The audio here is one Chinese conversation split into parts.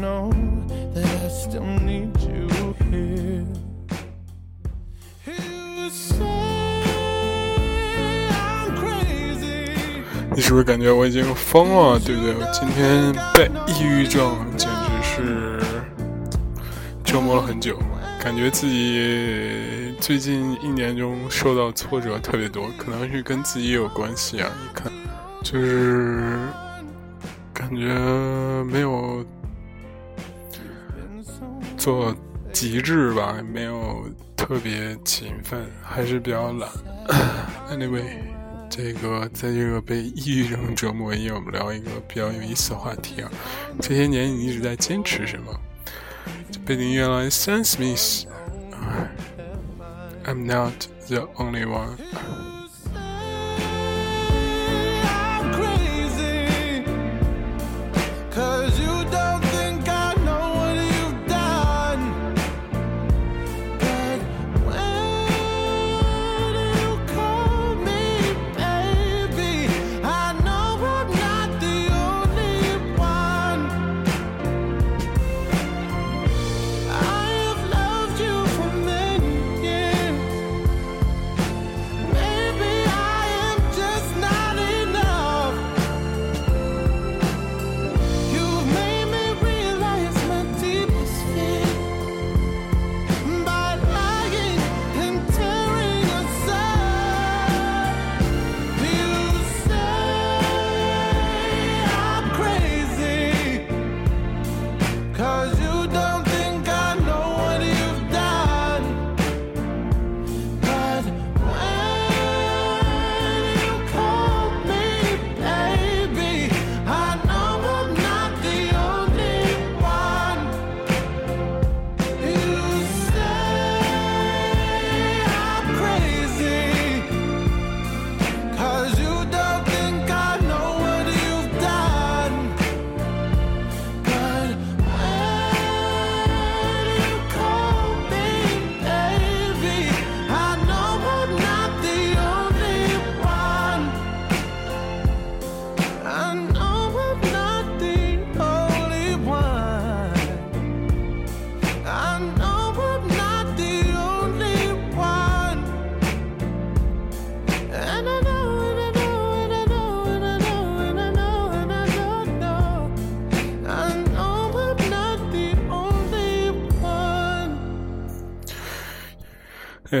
know that I still need you here. You say I'm crazy. 你是不是感觉我已经疯了，对不对？我今天被抑郁症简直是折磨了很久，感觉自己最近一年中受到挫折特别多，可能是跟自己有关系啊。你看，就是感觉没有做极致吧，没有特别勤奋，还是比较懒。anyway。这个在这个被抑郁症折磨夜，我们聊一个比较有意思的话题啊。这些年你一直在坚持什么？背景音乐来，Sam Smith。I'm not the only one。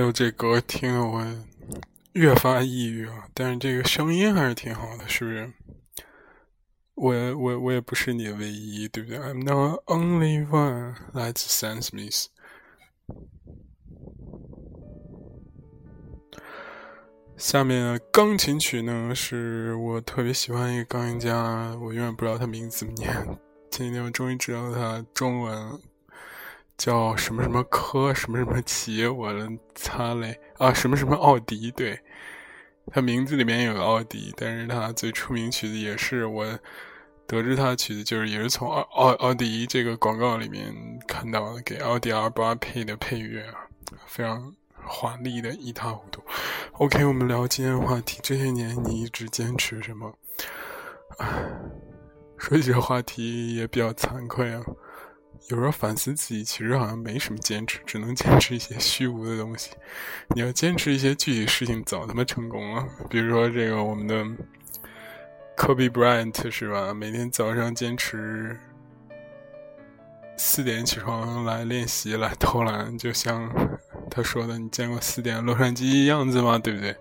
就，这歌听得我越发抑郁啊！但是这个声音还是挺好的，是不是？我我我也不是你的唯一，对不对？I'm not only one，来自 Sam Smith。下面钢琴曲呢，是我特别喜欢一个钢琴家，我永远不知道他名字怎么念。前几天我终于知道他中文叫什么什么科什么什么奇，我能擦嘞啊，什么什么奥迪，对，他名字里面有个奥迪，但是他最出名曲子也是我得知他的曲子，就是也是从奥奥奥迪这个广告里面看到的，给奥迪 R 八配的配乐啊，非常华丽的一塌糊涂。OK，我们聊今天的话题，这些年你一直坚持什么？唉，说起这话题也比较惭愧啊。有时候反思自己，其实好像没什么坚持，只能 坚持一些虚无的东西。你要坚持一些具体事情，早他妈成功了。比如说这个我们的 Kobe Bryant 是吧？每天早上坚持四点起床来练习来投篮，就像他说的：“你见过四点洛杉矶样子吗？对不对？”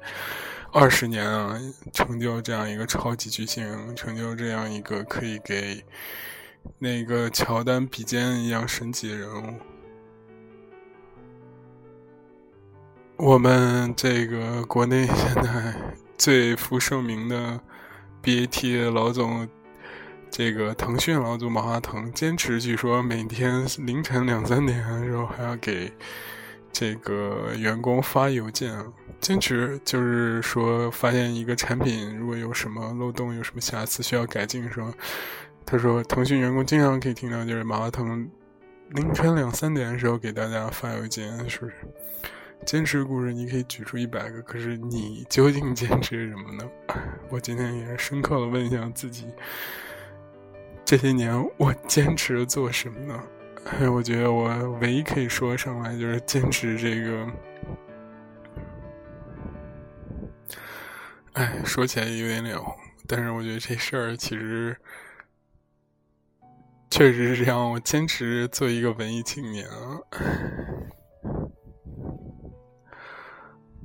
二十年啊，成就这样一个超级巨星，成就这样一个可以给那个乔丹比肩一样神奇的人物。我们这个国内现在最负盛名的 BAT 老总，这个腾讯老总马化腾，坚持据说每天凌晨两三点的时候还要给这个员工发邮件，坚持就是说发现一个产品如果有什么漏洞、有什么瑕疵需要改进，的时候他说腾讯员工经常可以听到就是马化腾凌晨两三点的时候给大家发邮件，是不是？坚持故事你可以举出一百个，可是你究竟坚持什么呢？我今天也深刻的问一下自己，这些年我坚持做什么呢？哎，我觉得我唯一可以说上来就是坚持这个。哎，说起来有点脸红，但是我觉得这事儿其实确实是这样我坚持做一个文艺青年。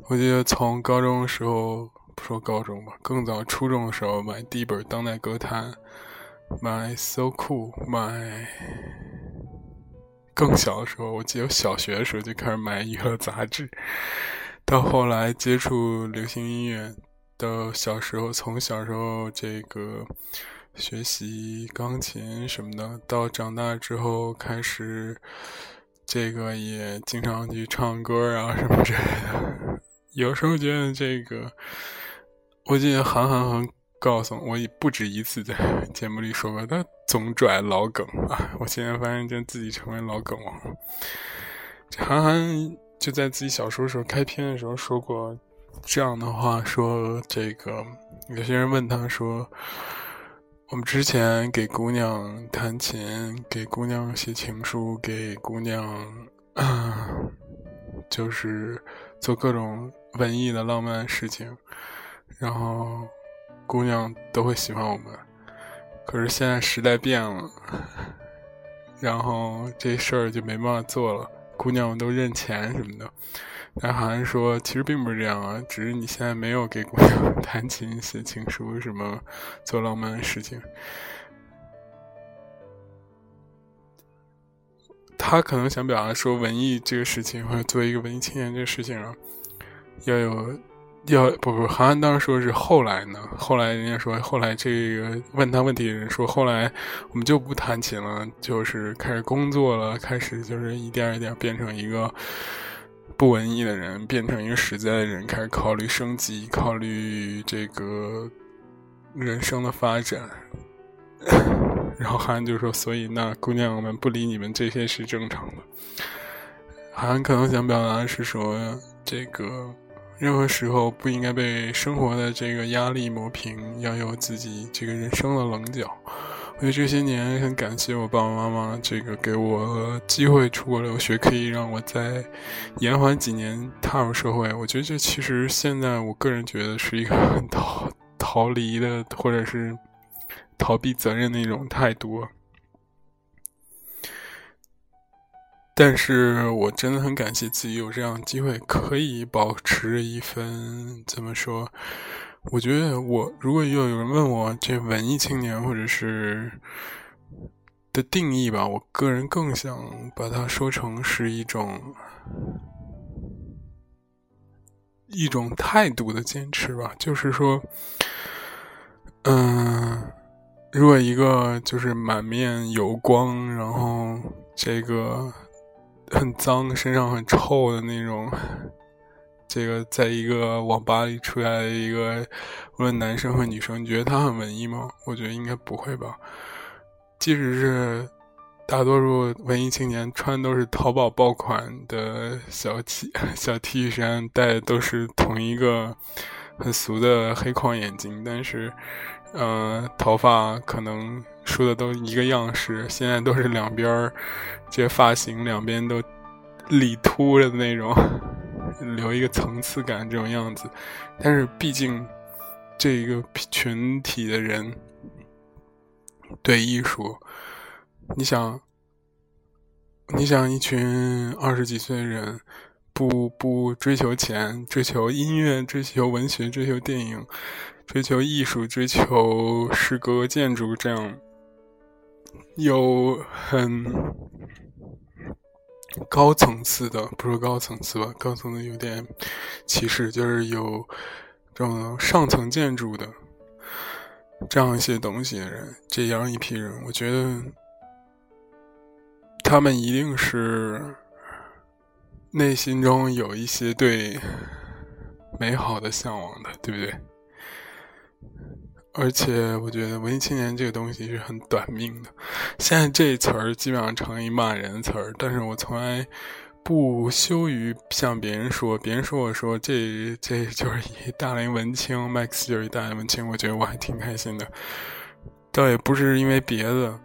我记得从高中的时候，不说高中吧，更早初中的时候买第一本当代歌坛，买 So Cool，买。更小的时候，我记得小学的时候就开始买娱乐杂志，到后来接触流行音乐，到小时候从小时候这个学习钢琴什么的，到长大之后开始这个也经常去唱歌啊什么之类的。有时候觉得这个，我记得韩寒很。告诉我，也不止一次在 节目里说过，他总拽老梗啊！我现在发现，真自己成为老梗王。韩寒就在自己小说时候开篇的时候说过这样的话：说这个有些人问他说，我们之前给姑娘弹琴，给姑娘写情书，给姑娘就是做各种文艺的浪漫事情，然后。姑娘都会喜欢我们，可是现在时代变了，然后这事儿就没办法做了。姑娘们都认钱什么的，但好像说其实并不是这样啊，只是你现在没有给姑娘弹琴、写情书什么做浪漫的事情。他可能想表达说，文艺这个事情，或者作为一个文艺青年这个事情啊，要有。要不不，韩寒当时说是后来呢？后来人家说，后来这个问他问题的人说，后来我们就不弹琴了，就是开始工作了，开始就是一点一点变成一个不文艺的人，变成一个实在的人，开始考虑升级，考虑这个人生的发展。然后韩寒就说：“所以那姑娘们不理你们这些是正常的。”韩寒可能想表达的是说这个。任何时候不应该被生活的这个压力磨平，要有自己这个人生的棱角。我觉得这些年很感谢我爸爸妈妈，这个给我机会出国留学，可以让我再延缓几年踏入社会。我觉得这其实现在我个人觉得是一个很逃逃离的，或者是逃避责任的一种态度。但是我真的很感谢自己有这样的机会，可以保持一份怎么说？我觉得我如果有有人问我这文艺青年或者是的定义吧，我个人更想把它说成是一种一种态度的坚持吧。就是说，嗯，如果一个就是满面油光，然后这个。很脏，身上很臭的那种。这个在一个网吧里出来的一个，无论男生和女生，你觉得他很文艺吗？我觉得应该不会吧。即使是大多数文艺青年穿都是淘宝爆款的小 T 小 T 恤衫，戴的都是同一个很俗的黑框眼镜，但是，呃，头发可能梳的都一个样式，现在都是两边儿。这发型两边都理秃了的那种，留一个层次感这种样子，但是毕竟这一个群体的人对艺术，你想，你想一群二十几岁的人，不不追求钱，追求音乐，追求文学，追求电影，追求艺术，追求诗歌、建筑这样。有很高层次的，不是高层次吧？高层次有点歧视，就是有这种上层建筑的这样一些东西的人，这样一批人，我觉得他们一定是内心中有一些对美好的向往的，对不对？而且我觉得文艺青年这个东西是很短命的。现在这词儿基本上成一骂人的词儿，但是我从来不羞于向别人说，别人说我说这这就是一大龄文青，Max 就是一大龄文青，我觉得我还挺开心的。倒也不是因为别的，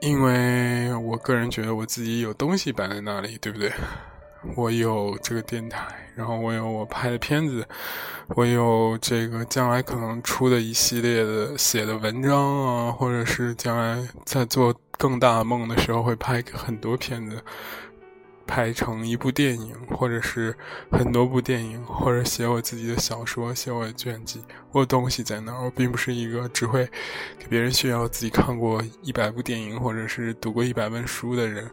因为我个人觉得我自己有东西摆在那里，对不对？我有这个电台，然后我有我拍的片子，我有这个将来可能出的一系列的写的文章啊，或者是将来在做更大的梦的时候会拍很多片子，拍成一部电影，或者是很多部电影，或者写我自己的小说，写我的传记。我有东西在那儿，我并不是一个只会给别人炫耀自己看过一百部电影或者是读过一百本书的人，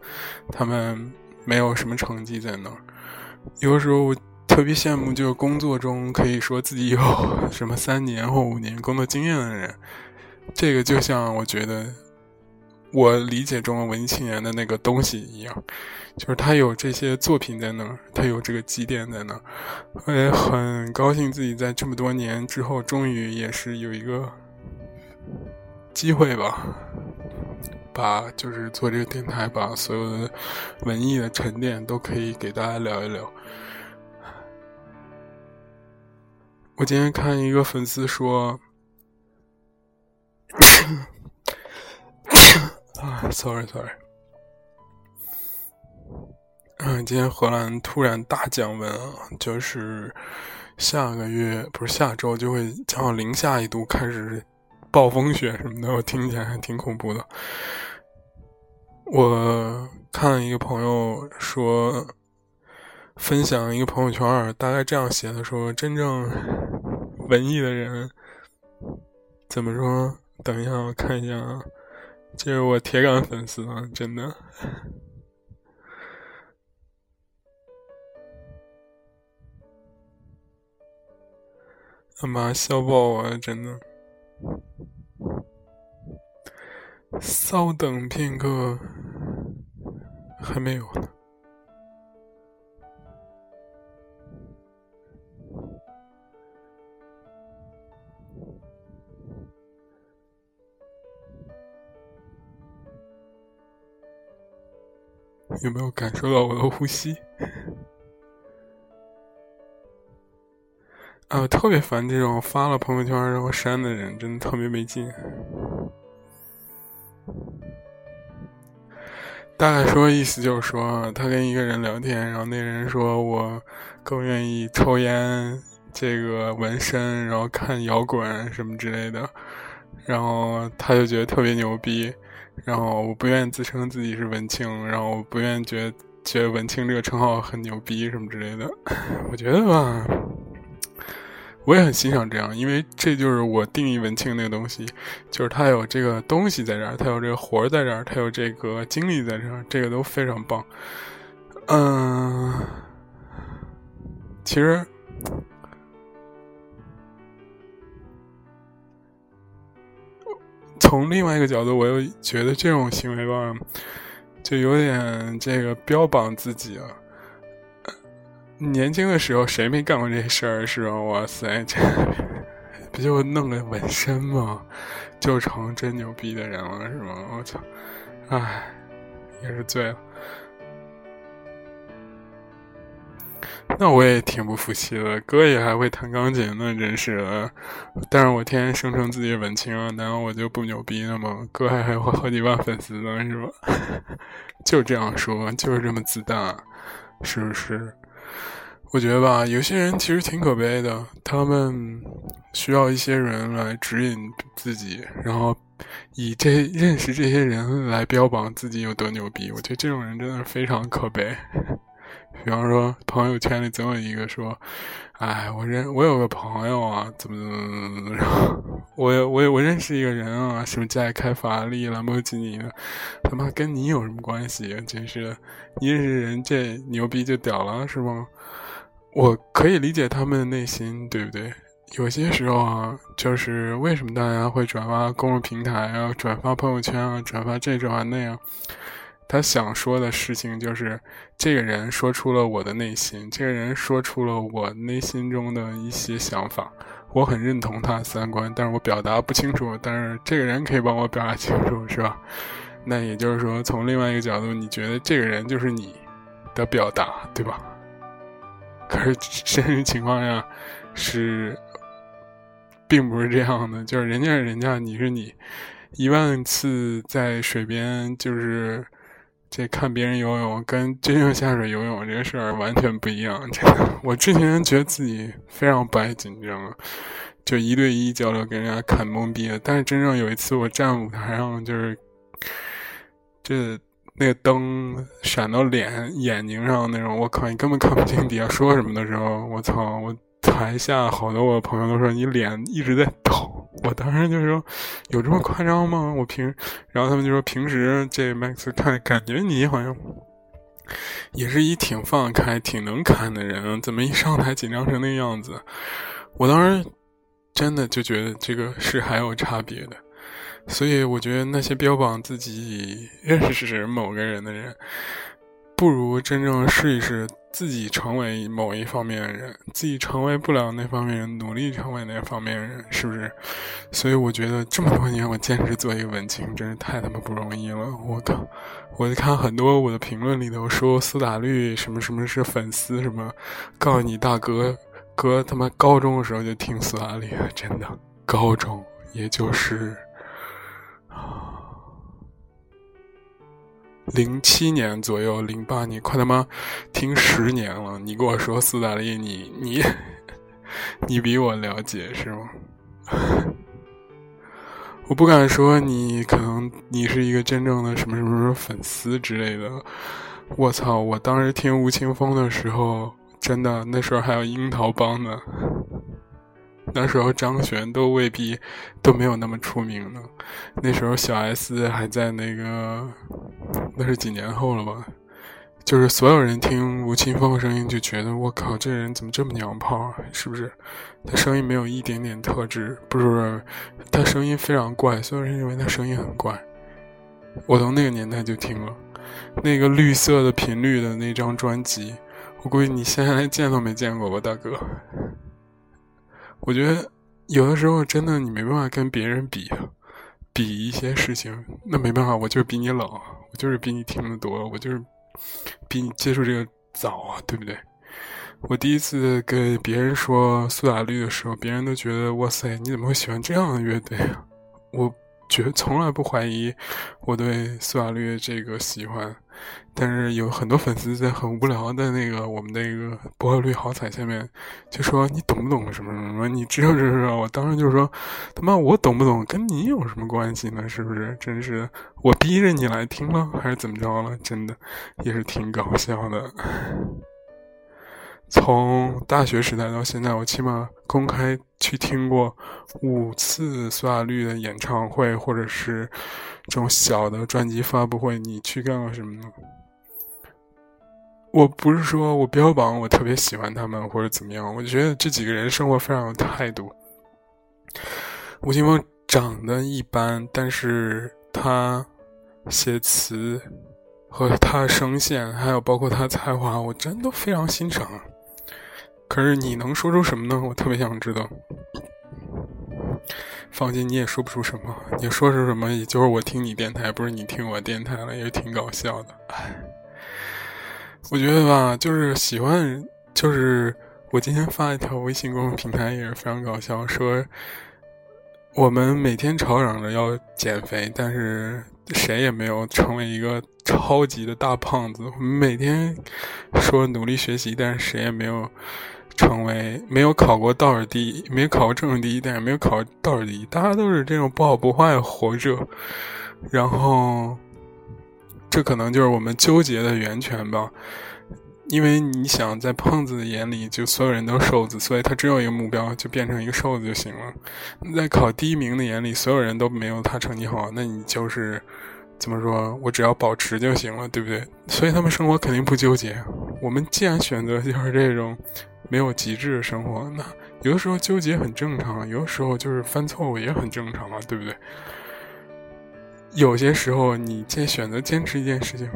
他们。没有什么成绩在那儿，有时候我特别羡慕，就是工作中可以说自己有什么三年或五年工作经验的人。这个就像我觉得我理解中的文艺青年的那个东西一样，就是他有这些作品在那儿，他有这个积淀在那儿。我也很高兴自己在这么多年之后，终于也是有一个机会吧。把就是做这个电台，把所有的文艺的沉淀都可以给大家聊一聊。我今天看一个粉丝说，啊，sorry sorry，嗯，今天荷兰突然大降温啊，就是下个月不是下周就会降到零下一度，开始暴风雪什么的，我听起来还挺恐怖的。我看一个朋友说，分享一个朋友圈，大概这样写的：说真正文艺的人怎么说？等一下，我看一下啊，这是我铁杆粉丝啊，真的，他妈笑爆我，真的。稍等片刻，还没有呢。有没有感受到我的呼吸？啊，特别烦这种发了朋友圈然后删的人，真的特别没劲。大概说意思就是说，他跟一个人聊天，然后那人说我更愿意抽烟、这个纹身，然后看摇滚什么之类的，然后他就觉得特别牛逼，然后我不愿意自称自己是文青，然后我不愿意觉得觉得文青这个称号很牛逼什么之类的，我觉得吧。我也很欣赏这样，因为这就是我定义文青那个东西，就是他有这个东西在这儿，他有这个活儿在这儿，他有这个经历在这儿，这个都非常棒。嗯，其实从另外一个角度，我又觉得这种行为吧，就有点这个标榜自己啊。年轻的时候谁没干过这事儿是吧？哇塞，这 不就弄个纹身吗？就成真牛逼的人了是吗？我操，唉，也是醉了。那我也挺不服气的，哥也还会弹钢琴呢，真是的。但是我天天声称自己是文青啊，难道我就不牛逼了吗？哥还还有好几万粉丝呢，是吧？就这样说，就是这么自大，是不是？我觉得吧，有些人其实挺可悲的，他们需要一些人来指引自己，然后以这认识这些人来标榜自己有多牛逼。我觉得这种人真的非常可悲。比方说，朋友圈里总有一个说：“哎，我认我有个朋友啊，怎么怎么怎么怎么着，我我我认识一个人啊，什么家里开法拉利、兰博基尼的，他妈跟你有什么关系？真是，你认识人这牛逼就屌了是吗？”我可以理解他们的内心，对不对？有些时候啊，就是为什么大家会转发公众平台啊、转发朋友圈啊、转发这种啊那样，他想说的事情就是，这个人说出了我的内心，这个人说出了我内心中的一些想法。我很认同他的三观，但是我表达不清楚。但是这个人可以帮我表达清楚，是吧？那也就是说，从另外一个角度，你觉得这个人就是你的表达，对吧？可是真实情况下是，并不是这样的，就是人家是人家，你是你。一万次在水边，就是这看别人游泳，跟真正下水游泳这个事儿完全不一样。真的，我之前觉得自己非常不爱紧张，就一对一交流，给人家看懵逼了。但是真正有一次，我站舞台上，就是这那个灯闪到脸眼睛上那种，我靠，你根本看不清底下说什么的时候，我操！我台下好多我的朋友都说你脸一直在抖。我当时就说，有这么夸张吗？我平，然后他们就说平时这 Max 看感觉你好像也是一挺放开、挺能看的人，怎么一上台紧张成那样子？我当时真的就觉得这个是还有差别的，所以我觉得那些标榜自己认识某个人的人，不如真正试一试。自己成为某一方面的人，自己成为不了那方面人，努力成为那方面人，是不是？所以我觉得这么多年我坚持做一个文青，真是太他妈不容易了。我靠！我就看很多我的评论里头说苏打绿什么什么是粉丝什么，告诉你大哥，哥他妈高中的时候就听苏打绿，真的，高中也就是。零七年左右，零八年，快他妈听十年了！你跟我说斯大林，你你你比我了解是吗？我不敢说你可能你是一个真正的什么什么什么粉丝之类的。我操！我当时听吴青峰的时候，真的那时候还有樱桃帮呢。那时候张悬都未必都没有那么出名呢。那时候小 S 还在那个，那是几年后了吧？就是所有人听吴青峰的声音就觉得我靠，这人怎么这么娘炮啊？是不是？他声音没有一点点特质，不是？他声音非常怪，所有人认为他声音很怪。我从那个年代就听了那个绿色的频率的那张专辑，我估计你现在连 见都没见过吧，大哥。我觉得有的时候真的你没办法跟别人比，比一些事情，那没办法，我就是比你冷，我就是比你听得多，我就是比你接触这个早啊，对不对？我第一次跟别人说苏打绿的时候，别人都觉得哇塞，你怎么会喜欢这样的乐队啊？我觉从来不怀疑我对苏打绿这个喜欢。但是有很多粉丝在很无聊的那个我们那个薄荷绿好彩下面就说你懂不懂什么什么？你知道知道？我当时就说他妈我懂不懂跟你有什么关系呢？是不是？真是我逼着你来听了还是怎么着了？真的也是挺搞笑的。从大学时代到现在，我起码公开去听过五次苏打绿的演唱会，或者是这种小的专辑发布会。你去干过什么呢？我不是说我标榜我特别喜欢他们或者怎么样，我觉得这几个人生活非常有态度。吴青峰长得一般，但是他写词和他的声线，还有包括他才华，我真都非常欣赏。可是你能说出什么呢？我特别想知道。放心，你也说不出什么。你说出什么，也就是我听你电台，不是你听我电台了，也挺搞笑的。唉，我觉得吧，就是喜欢，就是我今天发一条微信公众平台也是非常搞笑，说我们每天吵嚷着要减肥，但是谁也没有成为一个超级的大胖子。我们每天说努力学习，但是谁也没有。成为没有考过倒数第一，没有考过正数第一，但是没有考倒数第一，大家都是这种不好不坏活着。然后，这可能就是我们纠结的源泉吧。因为你想，在胖子的眼里，就所有人都瘦子，所以他只有一个目标，就变成一个瘦子就行了。在考第一名的眼里，所有人都没有他成绩好，那你就是怎么说？我只要保持就行了，对不对？所以他们生活肯定不纠结。我们既然选择就是这种。没有极致的生活，那有的时候纠结很正常，有的时候就是犯错误也很正常啊，对不对？有些时候你坚选择坚持一件事情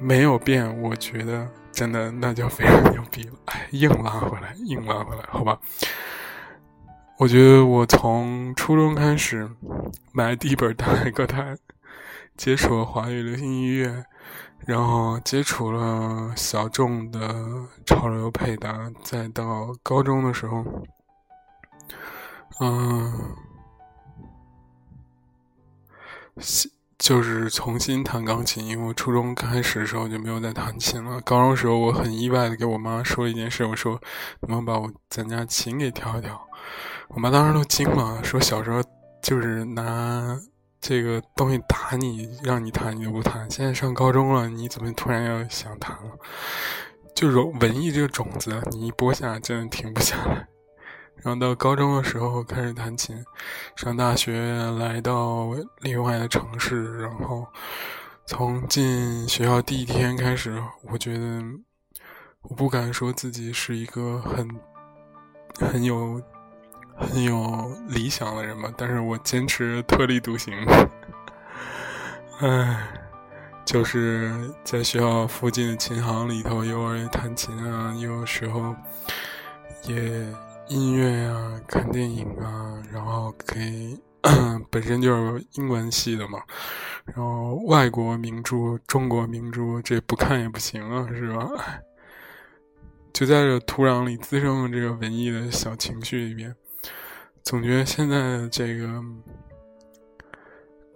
没有变，我觉得真的那就非常牛逼了。哎，硬拉回来，硬拉回来，好吧。我觉得我从初中开始买第一本大海歌坛，接触了华语流行音乐，然后接触了小众的潮流配搭，再到高中的时候，嗯，就是重新弹钢琴，因为我初中开始的时候就没有再弹琴了。高中的时候我很意外的给我妈说了一件事，我说能不能把我咱家琴给调一调。我妈当时都惊了，说小时候就是拿这个东西打你，让你弹你都不弹。现在上高中了，你怎么突然要想弹了？就是文艺这个种子，你一播下真的停不下来。然后到高中的时候开始弹琴，上大学来到另外的城市，然后从进学校第一天开始，我觉得我不敢说自己是一个很很有。很有理想的人吧，但是我坚持特立独行。唉，就是在学校附近的琴行里头，偶尔弹琴啊，有时候也音乐啊，看电影啊，然后可以 本身就是英文系的嘛，然后外国名著、中国名著，这不看也不行啊，是吧？就在这土壤里滋生了这个文艺的小情绪里边。总觉得现在这个，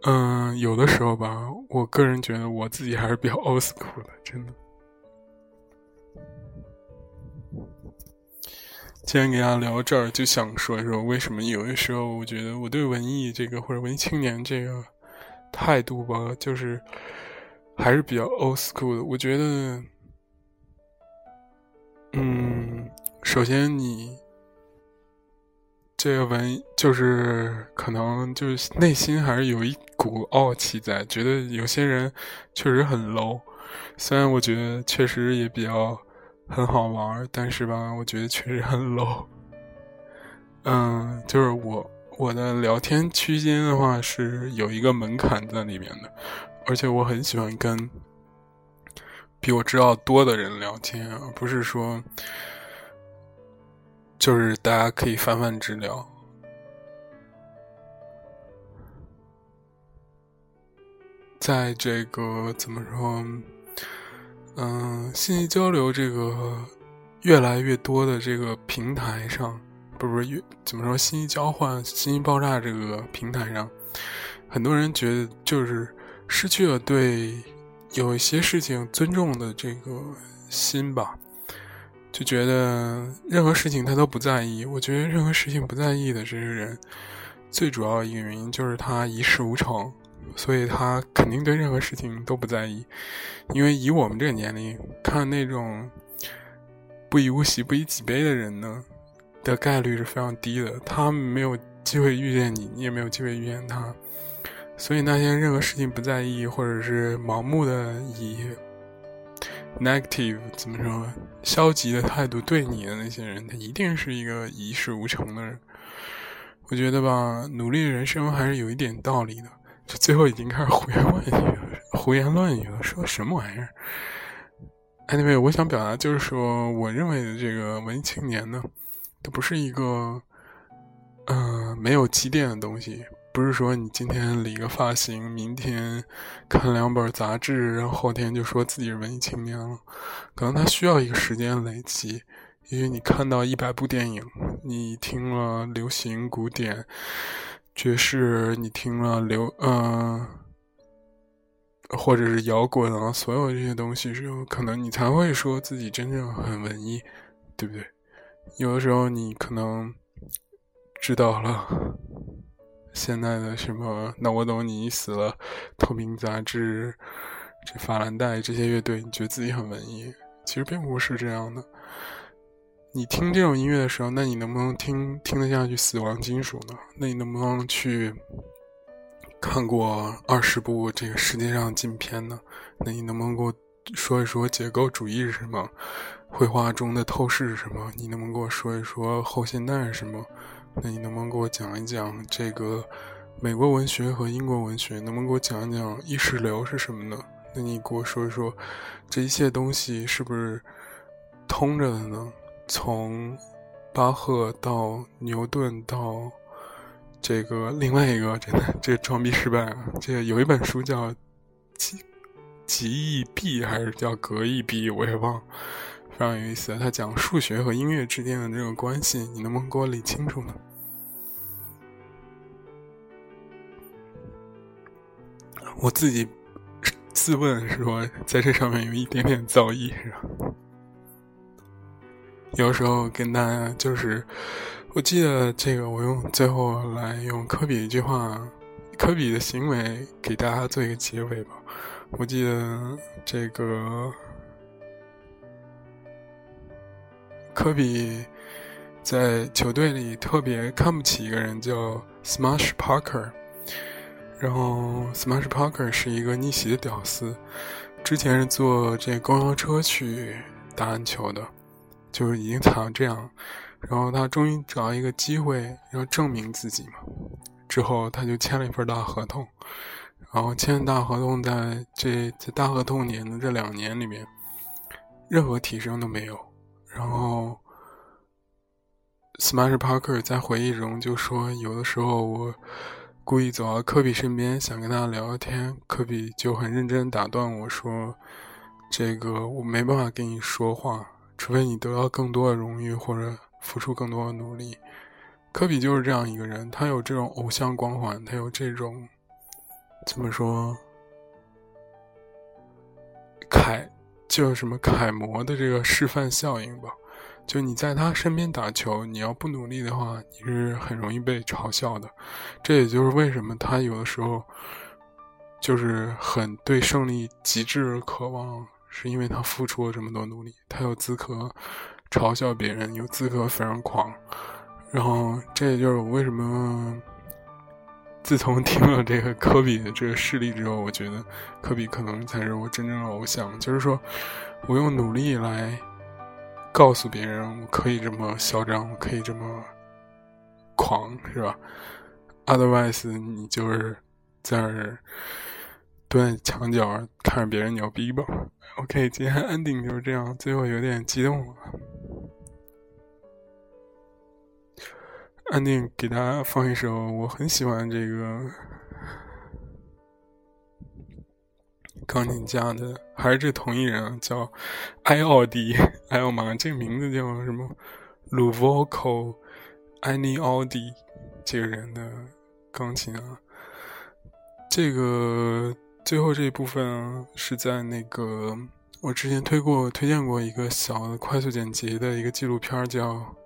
嗯，有的时候吧，我个人觉得我自己还是比较 old school 的，真的。今天给大家聊这儿，就想说一说为什么有的时候我觉得我对文艺这个或者文艺青年这个态度吧，就是还是比较 old school 的。我觉得，嗯，首先你。这个文就是可能就是内心还是有一股傲气在，觉得有些人确实很 low。虽然我觉得确实也比较很好玩，但是吧，我觉得确实很 low。嗯，就是我我的聊天区间的话是有一个门槛在里面的，而且我很喜欢跟比我知道多的人聊天，而不是说。就是大家可以泛泛之聊，在这个怎么说，嗯，信息交流这个越来越多的这个平台上，不是不是越怎么说信息交换、信息爆炸这个平台上，很多人觉得就是失去了对有一些事情尊重的这个心吧。就觉得任何事情他都不在意。我觉得任何事情不在意的这些人，最主要一个原因就是他一事无成，所以他肯定对任何事情都不在意。因为以我们这个年龄看那种不以物喜、不以己悲的人呢，的概率是非常低的。他没有机会遇见你，你也没有机会遇见他。所以那些任何事情不在意，或者是盲目的以。Negative 怎么说？消极的态度对你的那些人，他一定是一个一事无成的人。我觉得吧，努力人生还是有一点道理的。就最后已经开始胡言乱语，胡言乱语了，说什么玩意儿？Anyway，我想表达就是说，我认为的这个文艺青年呢，它不是一个，嗯，没有积淀的东西。不是说你今天理个发型，明天看两本杂志，然后后天就说自己是文艺青年了。可能他需要一个时间累积。因为你看到一百部电影，你听了流行、古典、爵士，你听了流嗯，或者是摇滚啊，所有这些东西之后，可能你才会说自己真正很文艺，对不对？有的时候你可能知道了。现在的什么？那我懂你死了。透明杂志、这法兰黛这些乐队，你觉得自己很文艺？其实并不是这样的。你听这种音乐的时候，那你能不能听听得下去死亡金属呢？那你能不能去看过二十部这个世界上禁片呢？那你能不能给我说一说结构主义是什么？绘画中的透视是什么？你能不能给我说一说后现代是什么？那你能不能给我讲一讲这个美国文学和英国文学，能不能给我讲一讲意识流是什么呢？那你给我说一说，这一切东西是不是通着的呢？从巴赫到牛顿到这个另外一个，真的这个装逼失败啊！这有一本书叫《极极易币》还是叫《格义币》，我也忘了，非常有意思。他讲数学和音乐之间的这个关系，你能不能给我理清楚呢？我自己。自问说，在这上面有一点点造诣，是吧？有时候跟大家就是，我记得这个，我用最后来用科比一句话，科比的行为给大家做一个结尾吧。我记得这个科比在球队里特别看不起一个人，叫 Smash Parker。然后，Smash Parker 是一个逆袭的屌丝，之前是坐这公交车去打篮球的，就是已经惨到这样。然后他终于找到一个机会要证明自己嘛，之后他就签了一份大合同。然后签大合同，在这在大合同年的这两年里面，任何提升都没有。然后，Smash Parker 在回忆中就说：“有的时候我。”故意走到科比身边，想跟他聊聊天。科比就很认真打断我说：“这个我没办法跟你说话，除非你得到更多的荣誉或者付出更多的努力。”科比就是这样一个人，他有这种偶像光环，他有这种怎么说凯就，什么楷模的这个示范效应吧。就你在他身边打球，你要不努力的话，你是很容易被嘲笑的。这也就是为什么他有的时候就是很对胜利极致渴望，是因为他付出了这么多努力，他有资格嘲笑别人，有资格非常狂。然后这也就是我为什么自从听了这个科比的这个事例之后，我觉得科比可能才是我真正的偶像。就是说我用努力来。告诉别人我可以这么嚣张，我可以这么狂，是吧？Otherwise，你就是在蹲在墙角看着别人牛逼吧。OK，今天 ending 就是这样，最后有点激动了。Ending 给大家放一首我很喜欢这个。钢琴家的还是这同一人啊，叫埃奥迪。哎呦妈，这个名字叫什么 l u v o c o a n i o d i 这个人的钢琴啊。这个最后这一部分啊，是在那个我之前推过、推荐过一个小的快速剪辑的一个纪录片，叫。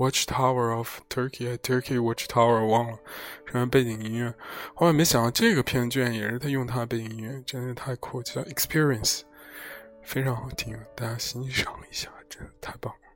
Watchtower of Turkey, Turkey Watchtower，忘了什么背景音乐。后来没想到这个片居然也是他用他的背景音乐，真的太酷，叫 Experience，非常好听，大家欣赏一下，真的太棒了。